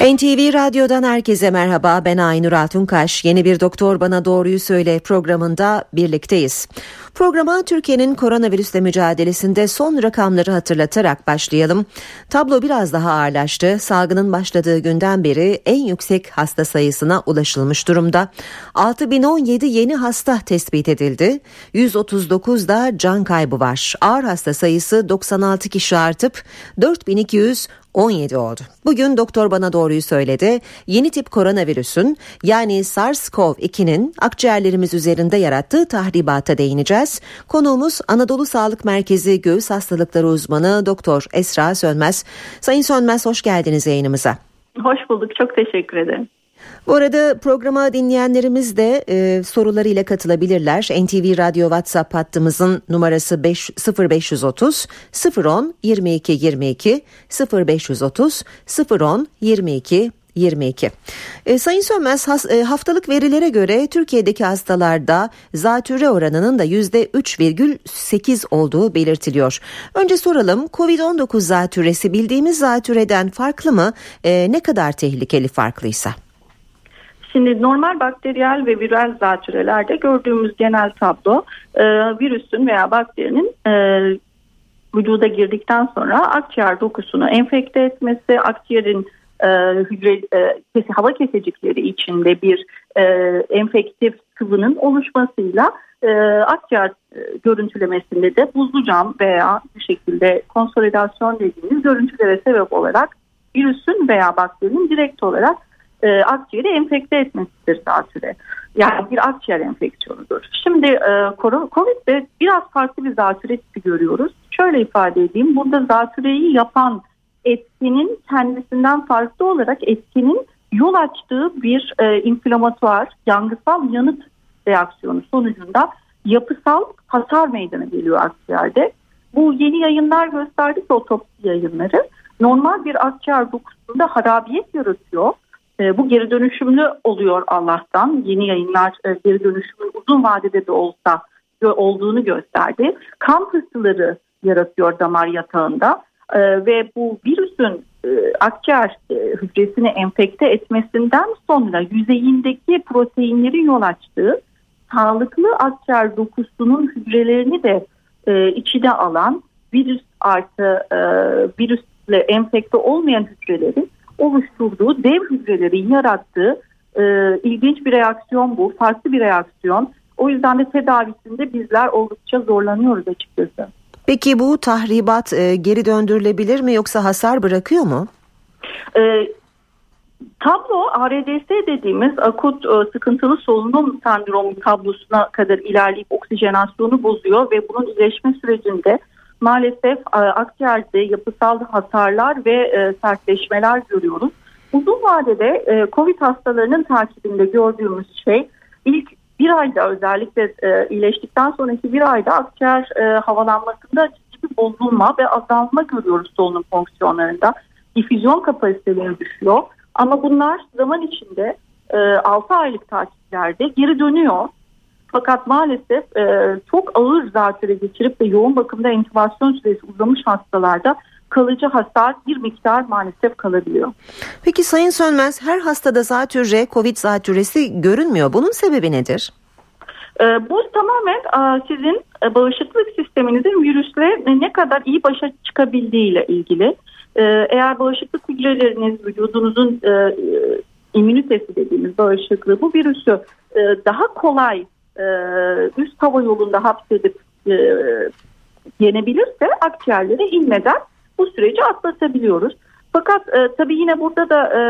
NTV Radyo'dan herkese merhaba. Ben Aynur Altunkaş. Yeni bir Doktor Bana Doğruyu Söyle programında birlikteyiz. Programa Türkiye'nin koronavirüsle mücadelesinde son rakamları hatırlatarak başlayalım. Tablo biraz daha ağırlaştı. Salgının başladığı günden beri en yüksek hasta sayısına ulaşılmış durumda. 6017 yeni hasta tespit edildi. 139 da can kaybı var. Ağır hasta sayısı 96 kişi artıp 4200 17 oldu. Bugün doktor bana doğruyu söyledi. Yeni tip koronavirüsün yani SARS-CoV-2'nin akciğerlerimiz üzerinde yarattığı tahribata değineceğiz. Konuğumuz Anadolu Sağlık Merkezi Göğüs Hastalıkları Uzmanı Doktor Esra Sönmez. Sayın Sönmez hoş geldiniz yayınımıza. Hoş bulduk. Çok teşekkür ederim. Bu arada programa dinleyenlerimiz de e, sorularıyla katılabilirler. NTV Radyo WhatsApp hattımızın numarası 5, 0530 010 22 22 0530 010 22 22. E, Sayın Sönmez has, e, haftalık verilere göre Türkiye'deki hastalarda zatürre oranının da %3,8 olduğu belirtiliyor. Önce soralım COVID-19 zatürresi bildiğimiz zatürreden farklı mı? E, ne kadar tehlikeli farklıysa? Şimdi normal bakteriyel ve viral zatürrelerde gördüğümüz genel tablo e, virüsün veya bakterinin e, vücuda girdikten sonra akciğer dokusunu enfekte etmesi, akciğerin e, hücre e, hava kesecikleri içinde bir e, enfektif sıvının oluşmasıyla e, akciğer e, görüntülemesinde de buzlu cam veya bir şekilde konsolidasyon dediğimiz görüntülere sebep olarak virüsün veya bakterinin direkt olarak e, akciğeri enfekte etmesidir zatüre. Yani bir akciğer enfeksiyonudur. Şimdi e, COVID'de biraz farklı bir zatüre tipi görüyoruz. Şöyle ifade edeyim. Burada zatüreyi yapan etkinin kendisinden farklı olarak etkinin yol açtığı bir e, inflamatuar, yangısal yanıt reaksiyonu sonucunda yapısal hasar meydana geliyor akciğerde. Bu yeni yayınlar gösterdi ki otopsi yayınları normal bir akciğer dokusunda harabiyet yaratıyor bu geri dönüşümlü oluyor Allah'tan. Yeni yayınlar e, geri dönüşümün uzun vadede de olsa olduğunu gösterdi. Kan pıhtıları yaratıyor damar yatağında e, ve bu virüsün e, akciğer e, hücresini enfekte etmesinden sonra yüzeyindeki proteinlerin yol açtığı sağlıklı akciğer dokusunun hücrelerini de e, içine alan virüs artı e, virüsle enfekte olmayan hücrelerin oluşturduğu dev hücrelerin yarattığı e, ilginç bir reaksiyon bu. Farklı bir reaksiyon. O yüzden de tedavisinde bizler oldukça zorlanıyoruz açıkçası. Peki bu tahribat e, geri döndürülebilir mi yoksa hasar bırakıyor mu? E, tablo ARDS dediğimiz akut e, sıkıntılı solunum sendromu tablosuna kadar ilerleyip oksijenasyonu bozuyor ve bunun iyileşme sürecinde maalesef e, akciğerde yapısal hasarlar ve e, sertleşmeler görüyoruz. Uzun vadede e, COVID hastalarının takibinde gördüğümüz şey ilk bir ayda özellikle iyileştikten sonraki bir ayda akciğer havalanmasında ciddi bir bozulma ve azalma görüyoruz solunum fonksiyonlarında. Difüzyon kapasiteleri düşüyor ama bunlar zaman içinde 6 aylık takiplerde geri dönüyor fakat maalesef e, çok ağır zatüre geçirip de yoğun bakımda entübasyon süresi uzamış hastalarda kalıcı hasar bir miktar maalesef kalabiliyor. Peki Sayın Sönmez her hastada zatürre, COVID zatürresi görünmüyor. Bunun sebebi nedir? E, bu tamamen e, sizin e, bağışıklık sisteminizin virüsle ne kadar iyi başa çıkabildiği ile ilgili. E, eğer bağışıklık hücreleriniz vücudunuzun e, e, immünitesi dediğimiz bağışıklığı bu virüsü daha kolay e, üst hava yolunda hapsedip e, yenebilirse akciğerlere inmeden bu süreci atlatabiliyoruz. Fakat e, tabii yine burada da e,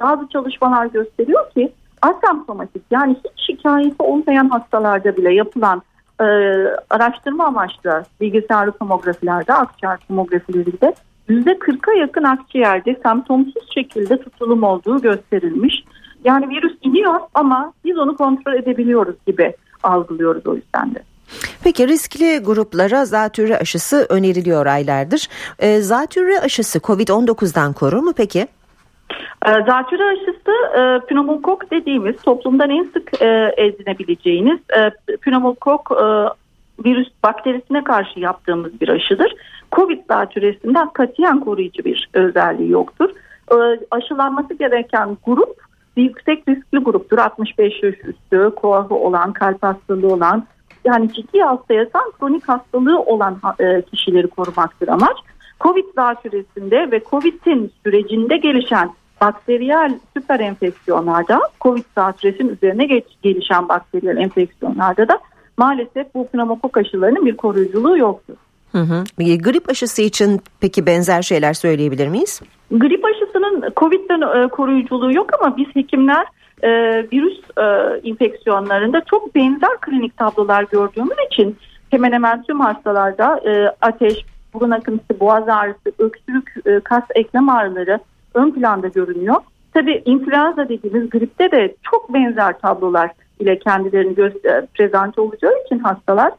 bazı çalışmalar gösteriyor ki asemptomatik yani hiç şikayeti olmayan hastalarda bile yapılan e, araştırma amaçlı bilgisayarlı tomografilerde akciğer tomografilerinde %40'a yakın akciğerde semptomsuz şekilde tutulum olduğu gösterilmiş. Yani virüs iniyor ama biz onu kontrol edebiliyoruz gibi algılıyoruz o yüzden de. Peki riskli gruplara zatürre aşısı öneriliyor aylardır. E, zatürre aşısı COVID-19'dan korur mu peki? E, zatürre aşısı e, pneumokok dediğimiz toplumdan en sık e, edinebileceğiniz e, pneumokok e, virüs bakterisine karşı yaptığımız bir aşıdır. Covid zatürresinden katiyen koruyucu bir özelliği yoktur. E, aşılanması gereken grup yüksek riskli gruptur. 65 yaş üstü, koahı olan, kalp hastalığı olan, yani ciddi hasta yatan kronik hastalığı olan e, kişileri korumaktır amaç. Covid zatürresinde ve Covid'in sürecinde gelişen bakteriyel süper enfeksiyonlarda Covid zatüresinin üzerine geç, gelişen bakteriyel enfeksiyonlarda da maalesef bu pneumokok aşılarının bir koruyuculuğu yoktur. Hı hı. Grip aşısı için peki benzer şeyler söyleyebilir miyiz? Grip aşısının COVID'den e, koruyuculuğu yok ama biz hekimler e, virüs e, infeksiyonlarında çok benzer klinik tablolar gördüğümüz için hemen hemen tüm hastalarda e, ateş, burun akıntısı, boğaz ağrısı, öksürük, kas eklem ağrıları ön planda görünüyor. Tabii influenza dediğimiz gripte de çok benzer tablolar ile kendilerini göster prezente olacağı için hastalar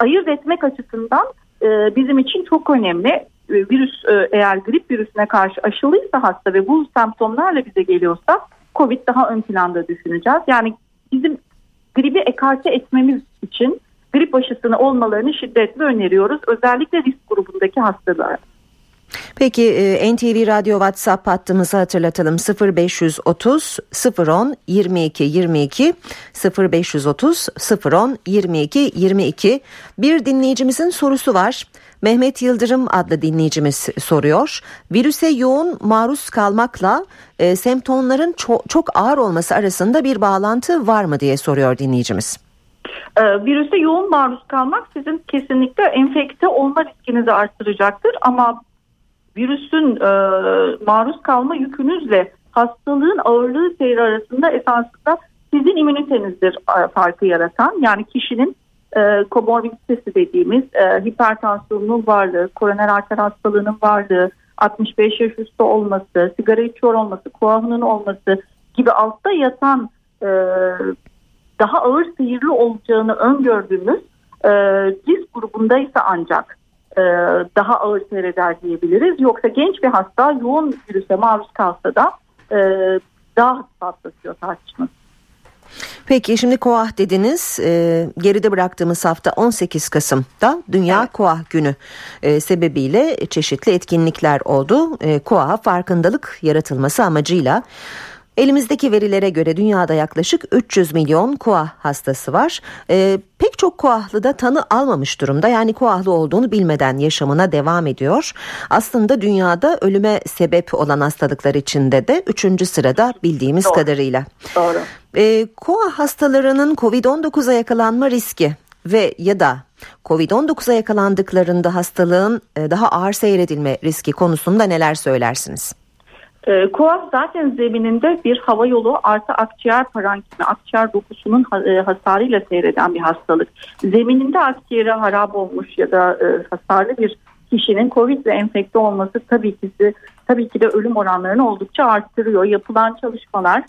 ayırt etmek açısından bizim için çok önemli. E, virüs e, eğer grip virüsüne karşı aşılıysa hasta ve bu semptomlarla bize geliyorsa COVID daha ön planda düşüneceğiz. Yani bizim gribi ekarte etmemiz için grip aşısını olmalarını şiddetle öneriyoruz. Özellikle risk grubundaki hastalara. Peki e, NTV Radyo WhatsApp hattımızı hatırlatalım 0530 010 22 22 0530 010 22 22 bir dinleyicimizin sorusu var. Mehmet Yıldırım adlı dinleyicimiz soruyor. Virüse yoğun maruz kalmakla e, semptomların çok, çok ağır olması arasında bir bağlantı var mı diye soruyor dinleyicimiz. E, virüse yoğun maruz kalmak sizin kesinlikle enfekte olma riskinizi arttıracaktır ama virüsün e, maruz kalma yükünüzle hastalığın ağırlığı seyri arasında esasında sizin immünitenizdir e, farkı yaratan. Yani kişinin e, komorbiditesi dediğimiz e, hipertansiyonun varlığı, koroner arter hastalığının varlığı, 65 yaş üstü olması, sigara içiyor olması, kuahının olması gibi altta yatan e, daha ağır seyirli olacağını öngördüğümüz e, risk grubundaysa ancak e, daha ağır seyreder diyebiliriz. Yoksa genç bir hasta yoğun virüse maruz kalsa da e, daha hafif atlatıyor tartışması. Peki şimdi KOAH dediniz e, geride bıraktığımız hafta 18 Kasım'da Dünya evet. KOAH günü e, sebebiyle çeşitli etkinlikler oldu. E, KOAH'a farkındalık yaratılması amacıyla Elimizdeki verilere göre dünyada yaklaşık 300 milyon koah hastası var. Ee, pek çok koahlı da tanı almamış durumda. Yani koahlı olduğunu bilmeden yaşamına devam ediyor. Aslında dünyada ölüme sebep olan hastalıklar içinde de 3. sırada bildiğimiz Doğru. kadarıyla. Doğru. Ee, koah hastalarının COVID-19'a yakalanma riski ve ya da COVID-19'a yakalandıklarında hastalığın e, daha ağır seyredilme riski konusunda neler söylersiniz? E, ee, KOAS zaten zemininde bir hava yolu artı akciğer parankimi, akciğer dokusunun e, hasarıyla seyreden bir hastalık. Zemininde akciğeri harap olmuş ya da e, hasarlı bir kişinin COVID ve enfekte olması tabii ki de, tabii ki de ölüm oranlarını oldukça arttırıyor. Yapılan çalışmalar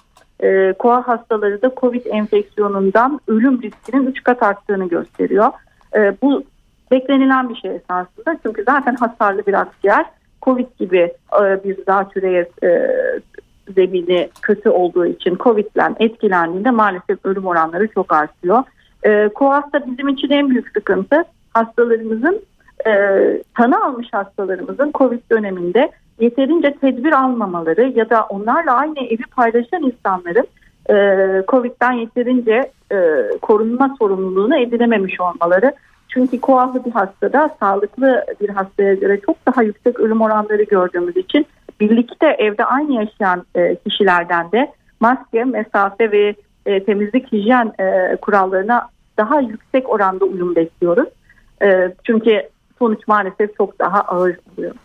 e, koa hastaları da COVID enfeksiyonundan ölüm riskinin 3 kat arttığını gösteriyor. E, bu beklenilen bir şey esasında çünkü zaten hasarlı bir akciğer Covid gibi e, bir zatürreye e, zemini kötü olduğu için Covid'den etkilendiğinde maalesef ölüm oranları çok artıyor. E, bizim için en büyük sıkıntı hastalarımızın e, tanı almış hastalarımızın Covid döneminde yeterince tedbir almamaları ya da onlarla aynı evi paylaşan insanların e, Covid'den yeterince e, korunma sorumluluğunu edinememiş olmaları. Çünkü koahlı bir hastada sağlıklı bir hastaya göre çok daha yüksek ölüm oranları gördüğümüz için birlikte evde aynı yaşayan e, kişilerden de maske, mesafe ve e, temizlik hijyen e, kurallarına daha yüksek oranda uyum bekliyoruz. Çünkü sonuç maalesef çok daha ağır oluyor.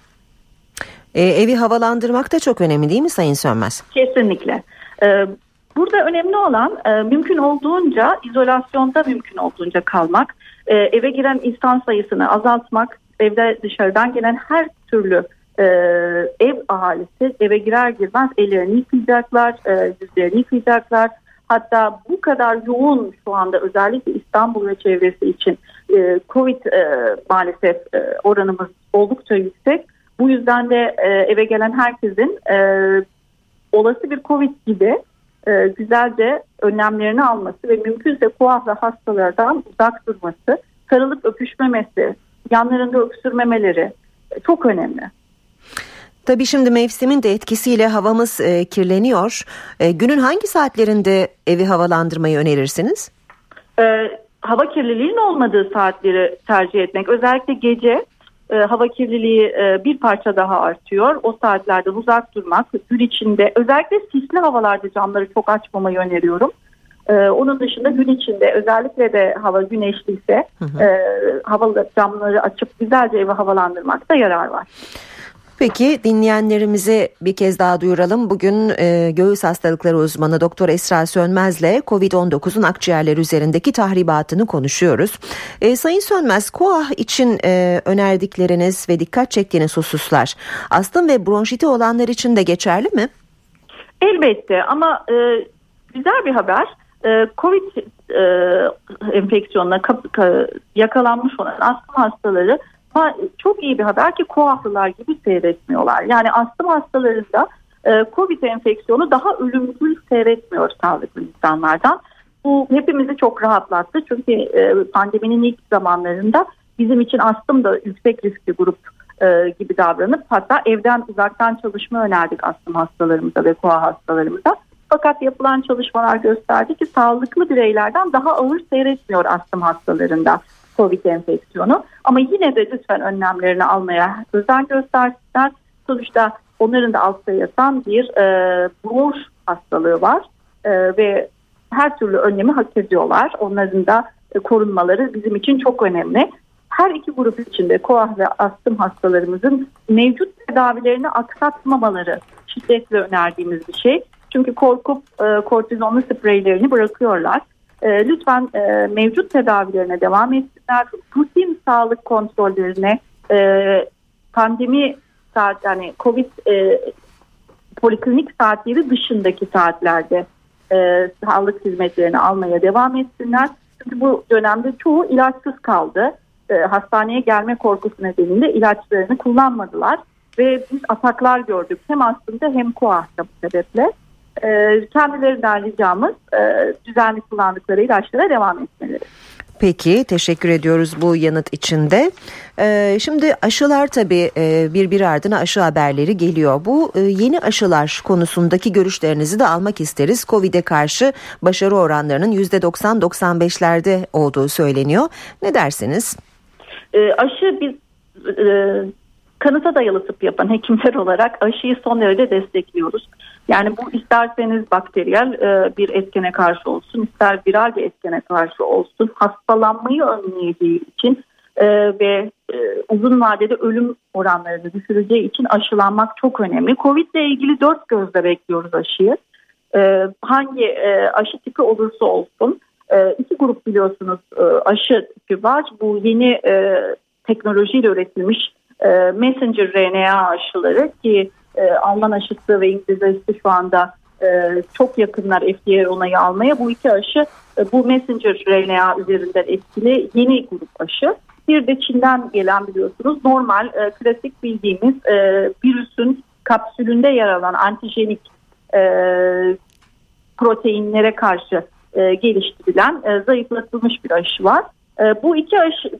E, evi havalandırmak da çok önemli değil mi Sayın Sönmez? Kesinlikle. E, burada önemli olan e, mümkün olduğunca izolasyonda mümkün olduğunca kalmak e, eve giren insan sayısını azaltmak, evde dışarıdan gelen her türlü e, ev ahalisi eve girer girmez ellerini yıkayacaklar, e, yüzlerini yıkayacaklar. Hatta bu kadar yoğun şu anda özellikle İstanbul ve çevresi için e, Covid e, maalesef e, oranımız oldukça yüksek. Bu yüzden de e, eve gelen herkesin e, olası bir Covid gibi e, güzelce önlemlerini alması ve mümkünse kuafla hastalardan uzak durması sarılıp öpüşmemesi, yanlarında öksürmemeleri e, çok önemli. Tabii şimdi mevsimin de etkisiyle havamız e, kirleniyor. E, günün hangi saatlerinde evi havalandırmayı önerirsiniz? E, hava kirliliğinin olmadığı saatleri tercih etmek. Özellikle gece e, hava kirliliği e, bir parça daha artıyor. O saatlerden uzak durmak, gün içinde özellikle sisli havalarda camları çok açmamayı öneriyorum. E, onun dışında gün içinde özellikle de hava güneşliyse hı hı. E, hava camları açıp güzelce evi havalandırmakta yarar var. Peki dinleyenlerimize bir kez daha duyuralım. Bugün e, göğüs hastalıkları uzmanı Doktor Esra Sönmez'le COVID-19'un akciğerler üzerindeki tahribatını konuşuyoruz. E, Sayın Sönmez, KOAH için e, önerdikleriniz ve dikkat çektiğiniz hususlar astım ve bronşiti olanlar için de geçerli mi? Elbette ama e, güzel bir haber. E, COVID e, enfeksiyonuna yakalanmış olan astım hastaları çok iyi bir haber ki koahlılar gibi seyretmiyorlar. Yani astım hastalarında e, COVID enfeksiyonu daha ölümcül seyretmiyor sağlıklı insanlardan. Bu hepimizi çok rahatlattı çünkü e, pandeminin ilk zamanlarında bizim için astım da yüksek riskli grup e, gibi davranıp hatta evden uzaktan çalışma önerdik astım hastalarımıza ve koa hastalarımıza. Fakat yapılan çalışmalar gösterdi ki sağlıklı bireylerden daha ağır seyretmiyor astım hastalarında COVID enfeksiyonu. Ama yine de lütfen önlemlerini almaya özen göstersinler. Sonuçta onların da altta yatan bir e, bronş hastalığı var e, ve her türlü önlemi hak ediyorlar. Onların da e, korunmaları bizim için çok önemli. Her iki grup içinde koah ve astım hastalarımızın mevcut tedavilerini aksatmamaları şiddetle önerdiğimiz bir şey. Çünkü korkup e, kortizonlu spreylerini bırakıyorlar. E, lütfen e, mevcut tedavilerine devam etsinler. Rutin sağlık kontrollerine e, pandemi saat yani COVID e, poliklinik saatleri dışındaki saatlerde e, sağlık hizmetlerini almaya devam etsinler. Çünkü bu dönemde çoğu ilaçsız kaldı. E, hastaneye gelme korkusu nedeniyle ilaçlarını kullanmadılar ve biz ataklar gördük hem aslında hem koahta bu sebeple. E, kendilerinden ricamız e, düzenli kullandıkları ilaçlara devam etmeleri. Peki teşekkür ediyoruz bu yanıt içinde. Ee, şimdi aşılar tabii e, bir bir ardına aşı haberleri geliyor. Bu e, yeni aşılar konusundaki görüşlerinizi de almak isteriz. Covid'e karşı başarı oranlarının %90-95'lerde olduğu söyleniyor. Ne dersiniz? E, aşı biz e, kanıta dayalı tıp yapan hekimler olarak aşıyı son derece destekliyoruz. Yani bu isterseniz bakteriyel e, bir etkene karşı olsun, ister viral bir etkene karşı olsun, hastalanmayı önleyeceği için e, ve e, uzun vadede ölüm oranlarını düşüreceği için aşılanmak çok önemli. Covid ile ilgili dört gözle bekliyoruz aşıyı. Hangi aşı tipi olursa olsun, iki grup biliyorsunuz aşı tipi var. Bu yeni teknolojiyle üretilmiş messenger RNA aşıları ki e, Alman aşısı ve İngiliz aşısı şu anda e, çok yakınlar FDA onayı almaya. Bu iki aşı e, bu messenger RNA üzerinden etkili yeni grup aşı. Bir de Çin'den gelen biliyorsunuz normal e, klasik bildiğimiz e, virüsün kapsülünde yer alan antijenik e, proteinlere karşı e, geliştirilen e, zayıflatılmış bir aşı var. E, bu iki aşı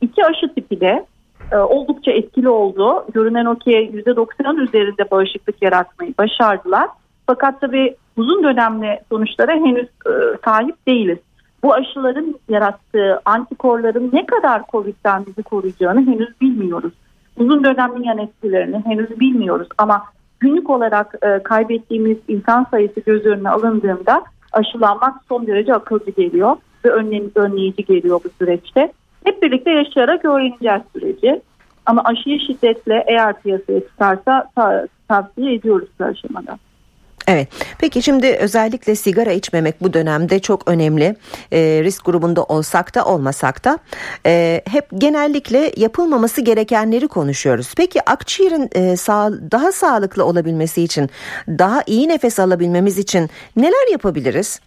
iki aşı tipi de e, oldukça etkili oldu. Görünen o ki %90'ın üzerinde bağışıklık yaratmayı başardılar. Fakat tabii uzun dönemli sonuçlara henüz e, sahip değiliz. Bu aşıların yarattığı antikorların ne kadar COVID'den bizi koruyacağını henüz bilmiyoruz. Uzun dönemli yan etkilerini henüz bilmiyoruz ama günlük olarak e, kaybettiğimiz insan sayısı göz önüne alındığında aşılanmak son derece akılcı geliyor ve önleyici geliyor bu süreçte. Hep birlikte yaşayarak öğreneceğiz süreci. Ama aşıyı şiddetle eğer piyasaya çıkarsa ta, tavsiye ediyoruz bu aşamada. Evet. Peki şimdi özellikle sigara içmemek bu dönemde çok önemli. E, risk grubunda olsak da olmasak da e, hep genellikle yapılmaması gerekenleri konuşuyoruz. Peki akciğerin e, sağ, daha sağlıklı olabilmesi için, daha iyi nefes alabilmemiz için neler yapabiliriz?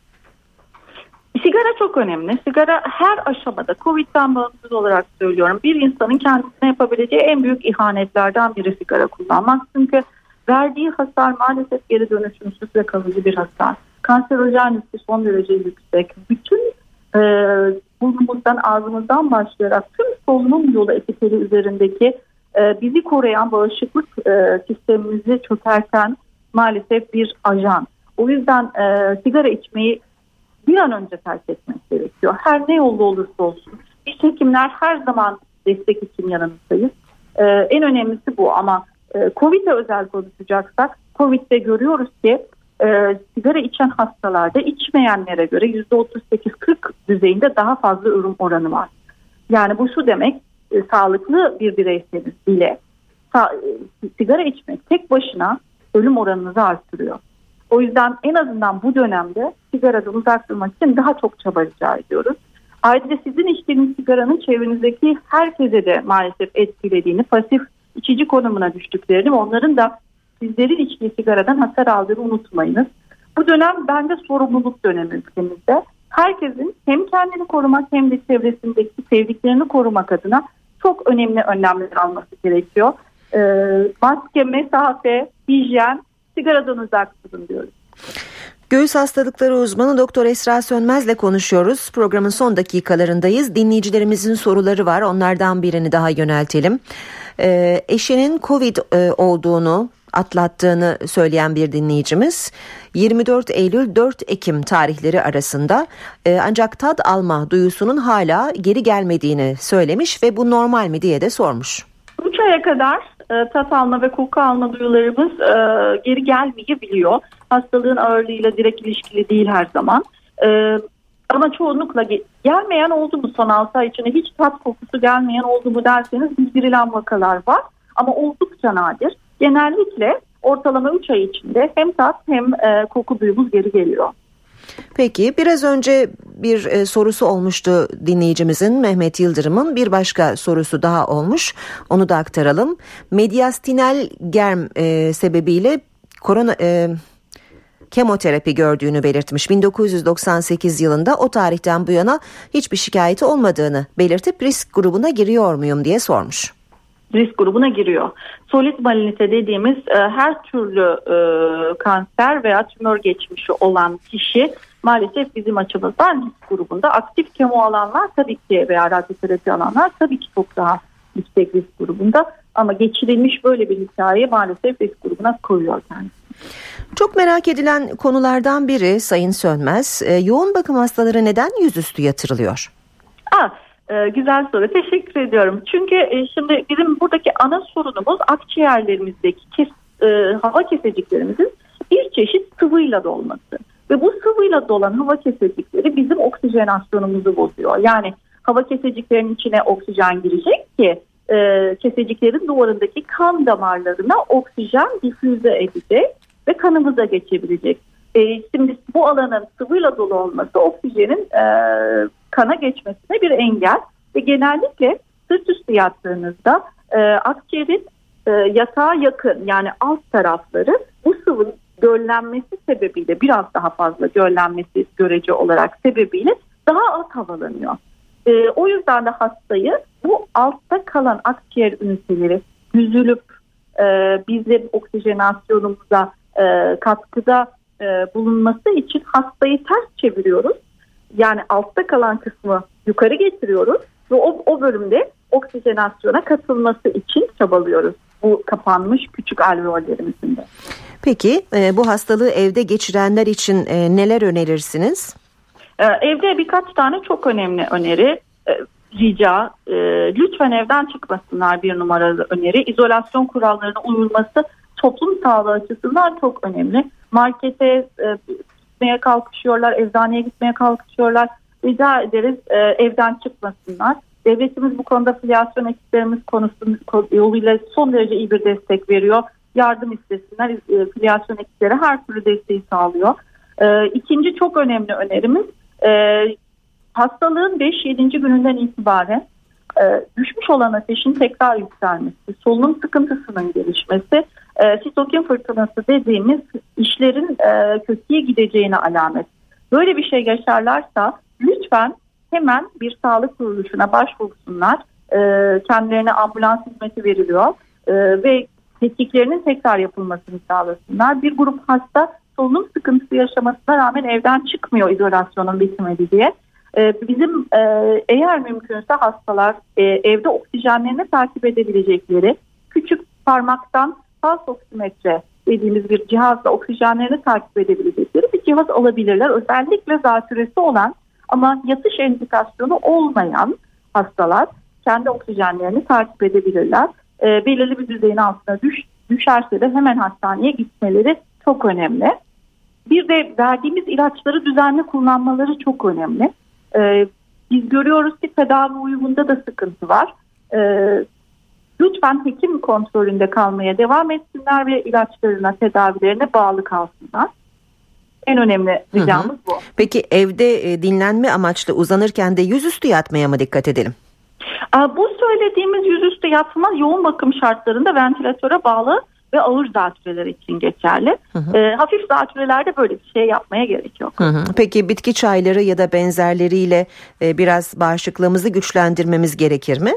Sigara çok önemli. Sigara her aşamada Covid'den bağımsız olarak söylüyorum. Bir insanın kendisine yapabileceği en büyük ihanetlerden biri sigara kullanmak. Çünkü verdiği hasar maalesef geri dönüşümsüz ve kalıcı bir hasar. Kanserojen riski son derece yüksek. Bütün e, burnumuzdan ağzımızdan başlayarak tüm solunum yolu epiteli üzerindeki e, bizi koruyan bağışıklık e, sistemimizi çökerten maalesef bir ajan. O yüzden e, sigara içmeyi bir an önce terk etmek gerekiyor. Her ne yolda olursa olsun. Biz hekimler her zaman destek için yanınızdayız. E, en önemlisi bu ama e, Covid'e özel konuşacaksak Covid'de görüyoruz ki e, sigara içen hastalarda içmeyenlere göre %38-40 düzeyinde daha fazla ölüm oranı var. Yani bu şu demek e, sağlıklı bir bireyseniz bile sa- e, sigara içmek tek başına ölüm oranınızı arttırıyor. O yüzden en azından bu dönemde sigaradan uzak durmak için daha çok çaba rica ediyoruz. Ayrıca sizin içtiğiniz sigaranın çevrenizdeki herkese de maalesef etkilediğini, pasif içici konumuna düştüklerini onların da sizlerin içtiği sigaradan hasar aldığını unutmayınız. Bu dönem bence sorumluluk dönemi ülkemizde. Herkesin hem kendini korumak hem de çevresindeki sevdiklerini korumak adına çok önemli önlemler alması gerekiyor. Ee, maske, mesafe, hijyen, sigaradan uzak durun diyoruz. Göğüs hastalıkları uzmanı Doktor Esra Sönmez'le konuşuyoruz. Programın son dakikalarındayız. Dinleyicilerimizin soruları var. Onlardan birini daha yöneltelim. Ee, eşinin Covid e, olduğunu atlattığını söyleyen bir dinleyicimiz 24 Eylül 4 Ekim tarihleri arasında e, ancak tad alma duyusunun hala geri gelmediğini söylemiş ve bu normal mi diye de sormuş. 3 aya kadar e, tat alma ve koku alma duyularımız e, geri gelmeyebiliyor. Hastalığın ağırlığıyla direkt ilişkili değil her zaman. E, ama çoğunlukla gelmeyen oldu mu son 6 ay içinde hiç tat kokusu gelmeyen oldu mu derseniz bildirilen vakalar var. Ama oldukça nadir. Genellikle ortalama 3 ay içinde hem tat hem e, koku duyumuz geri geliyor. Peki biraz önce bir e, sorusu olmuştu dinleyicimizin Mehmet Yıldırım'ın bir başka sorusu daha olmuş onu da aktaralım. Mediastinal germ e, sebebiyle korona e, kemoterapi gördüğünü belirtmiş. 1998 yılında o tarihten bu yana hiçbir şikayeti olmadığını belirtip risk grubuna giriyor muyum diye sormuş risk grubuna giriyor. Solid malinite dediğimiz e, her türlü e, kanser veya tümör geçmişi olan kişi maalesef bizim açımızdan risk grubunda. Aktif kemo alanlar tabii ki veya radyoterapi alanlar tabii ki çok daha yüksek risk grubunda. Ama geçirilmiş böyle bir hikaye maalesef risk grubuna koyuyor kendisi. Çok merak edilen konulardan biri Sayın Sönmez, e, yoğun bakım hastaları neden yüzüstü yatırılıyor? Aa, ee, güzel soru. Teşekkür ediyorum. Çünkü e, şimdi bizim buradaki ana sorunumuz akciğerlerimizdeki kes, e, hava keseciklerimizin bir çeşit sıvıyla dolması. Ve bu sıvıyla dolan hava kesecikleri bizim oksijenasyonumuzu bozuyor. Yani hava keseciklerinin içine oksijen girecek ki e, keseciklerin duvarındaki kan damarlarına oksijen difüze edecek ve kanımıza geçebilecek. E, şimdi bu alanın sıvıyla dolu olması oksijenin e, kana geçmesine bir engel ve genellikle sırt üstü yattığınızda e, akciğerin e, yatağa yakın yani alt tarafları bu sıvı göllenmesi sebebiyle biraz daha fazla göllenmesi görece olarak sebebiyle daha az havalanıyor. E, o yüzden de hastayı bu altta kalan akciğer üniteleri yüzülüp e, bizim oksijenasyonumuza e, katkıda e, bulunması için hastayı ters çeviriyoruz. Yani altta kalan kısmı yukarı getiriyoruz ve o, o bölümde oksijenasyona katılması için çabalıyoruz. Bu kapanmış küçük alveollerimizin de. Peki e, bu hastalığı evde geçirenler için e, neler önerirsiniz? E, evde birkaç tane çok önemli öneri e, rica. E, lütfen evden çıkmasınlar bir numaralı öneri. İzolasyon kurallarına uyulması toplum sağlığı açısından çok önemli. Markete e, gitmeye kalkışıyorlar, eczaneye gitmeye kalkışıyorlar. Rica ederiz e, evden çıkmasınlar. Devletimiz bu konuda filyasyon ekiplerimiz konusunda yoluyla son derece iyi bir destek veriyor. Yardım istesinler. E, filyasyon ekipleri her türlü desteği sağlıyor. E, ikinci çok önemli önerimiz e, hastalığın 5-7. gününden itibaren e, düşmüş olan ateşin tekrar yükselmesi, solunum sıkıntısının gelişmesi, e, sitokin fırtınası dediğimiz işlerin e, kötüye gideceğine alamet. Böyle bir şey yaşarlarsa lütfen hemen bir sağlık kuruluşuna başvursunlar. E, kendilerine ambulans hizmeti veriliyor e, ve tetkiklerinin tekrar yapılmasını sağlasınlar. Bir grup hasta solunum sıkıntısı yaşamasına rağmen evden çıkmıyor izolasyonun bitmedi diye. Bizim e, eğer mümkünse hastalar e, evde oksijenlerini takip edebilecekleri küçük parmaktan pulse oksimetre dediğimiz bir cihazla oksijenlerini takip edebilecekleri bir cihaz alabilirler. Özellikle zatürresi olan ama yatış indikasyonu olmayan hastalar kendi oksijenlerini takip edebilirler. E, belirli bir düzeyin altına düş, düşerse de hemen hastaneye gitmeleri çok önemli. Bir de verdiğimiz ilaçları düzenli kullanmaları çok önemli. E, biz görüyoruz ki tedavi uyumunda da sıkıntı var. E, lütfen hekim kontrolünde kalmaya devam etsinler ve ilaçlarına, tedavilerine bağlı kalsınlar. En önemli ricamız bu. Peki evde e, dinlenme amaçlı uzanırken de yüzüstü yatmaya mı dikkat edelim? Bu söylediğimiz yüzüstü yatma yoğun bakım şartlarında ventilatöre bağlı ve ağır zatüreler için geçerli. Hı hı. E, hafif zatürelerde böyle bir şey yapmaya gerek yok. Hı hı. Peki bitki çayları ya da benzerleriyle e, biraz bağışıklığımızı güçlendirmemiz gerekir mi?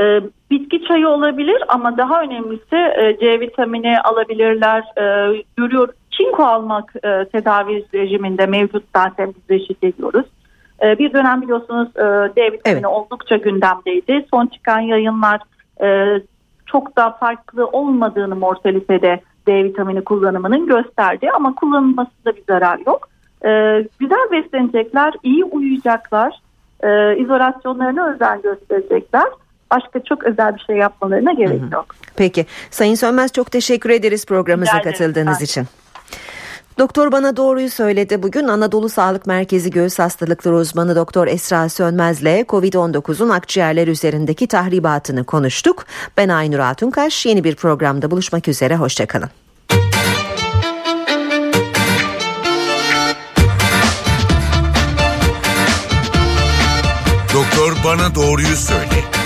E, bitki çayı olabilir ama daha önemlisi e, C vitamini alabilirler. E, görüyor çinko almak e, tedavi rejiminde mevcut zaten biz reşit ediyoruz. E, bir dönem biliyorsunuz e, D vitamini evet. oldukça gündemdeydi. Son çıkan yayınlar e, çok da farklı olmadığını mortalitede D vitamini kullanımının gösterdi ama kullanılmasında bir zarar yok. E, güzel beslenecekler, iyi uyuyacaklar, e, izolasyonlarına özen gösterecekler. Başka çok özel bir şey yapmalarına gerek yok. Peki. Sayın Sönmez çok teşekkür ederiz programımıza katıldığınız için. Doktor bana doğruyu söyledi. Bugün Anadolu Sağlık Merkezi Göğüs Hastalıkları uzmanı Doktor Esra Sönmez'le COVID-19'un akciğerler üzerindeki tahribatını konuştuk. Ben Aynur Altunkaş. Yeni bir programda buluşmak üzere. Hoşçakalın. Doktor bana doğruyu söyle.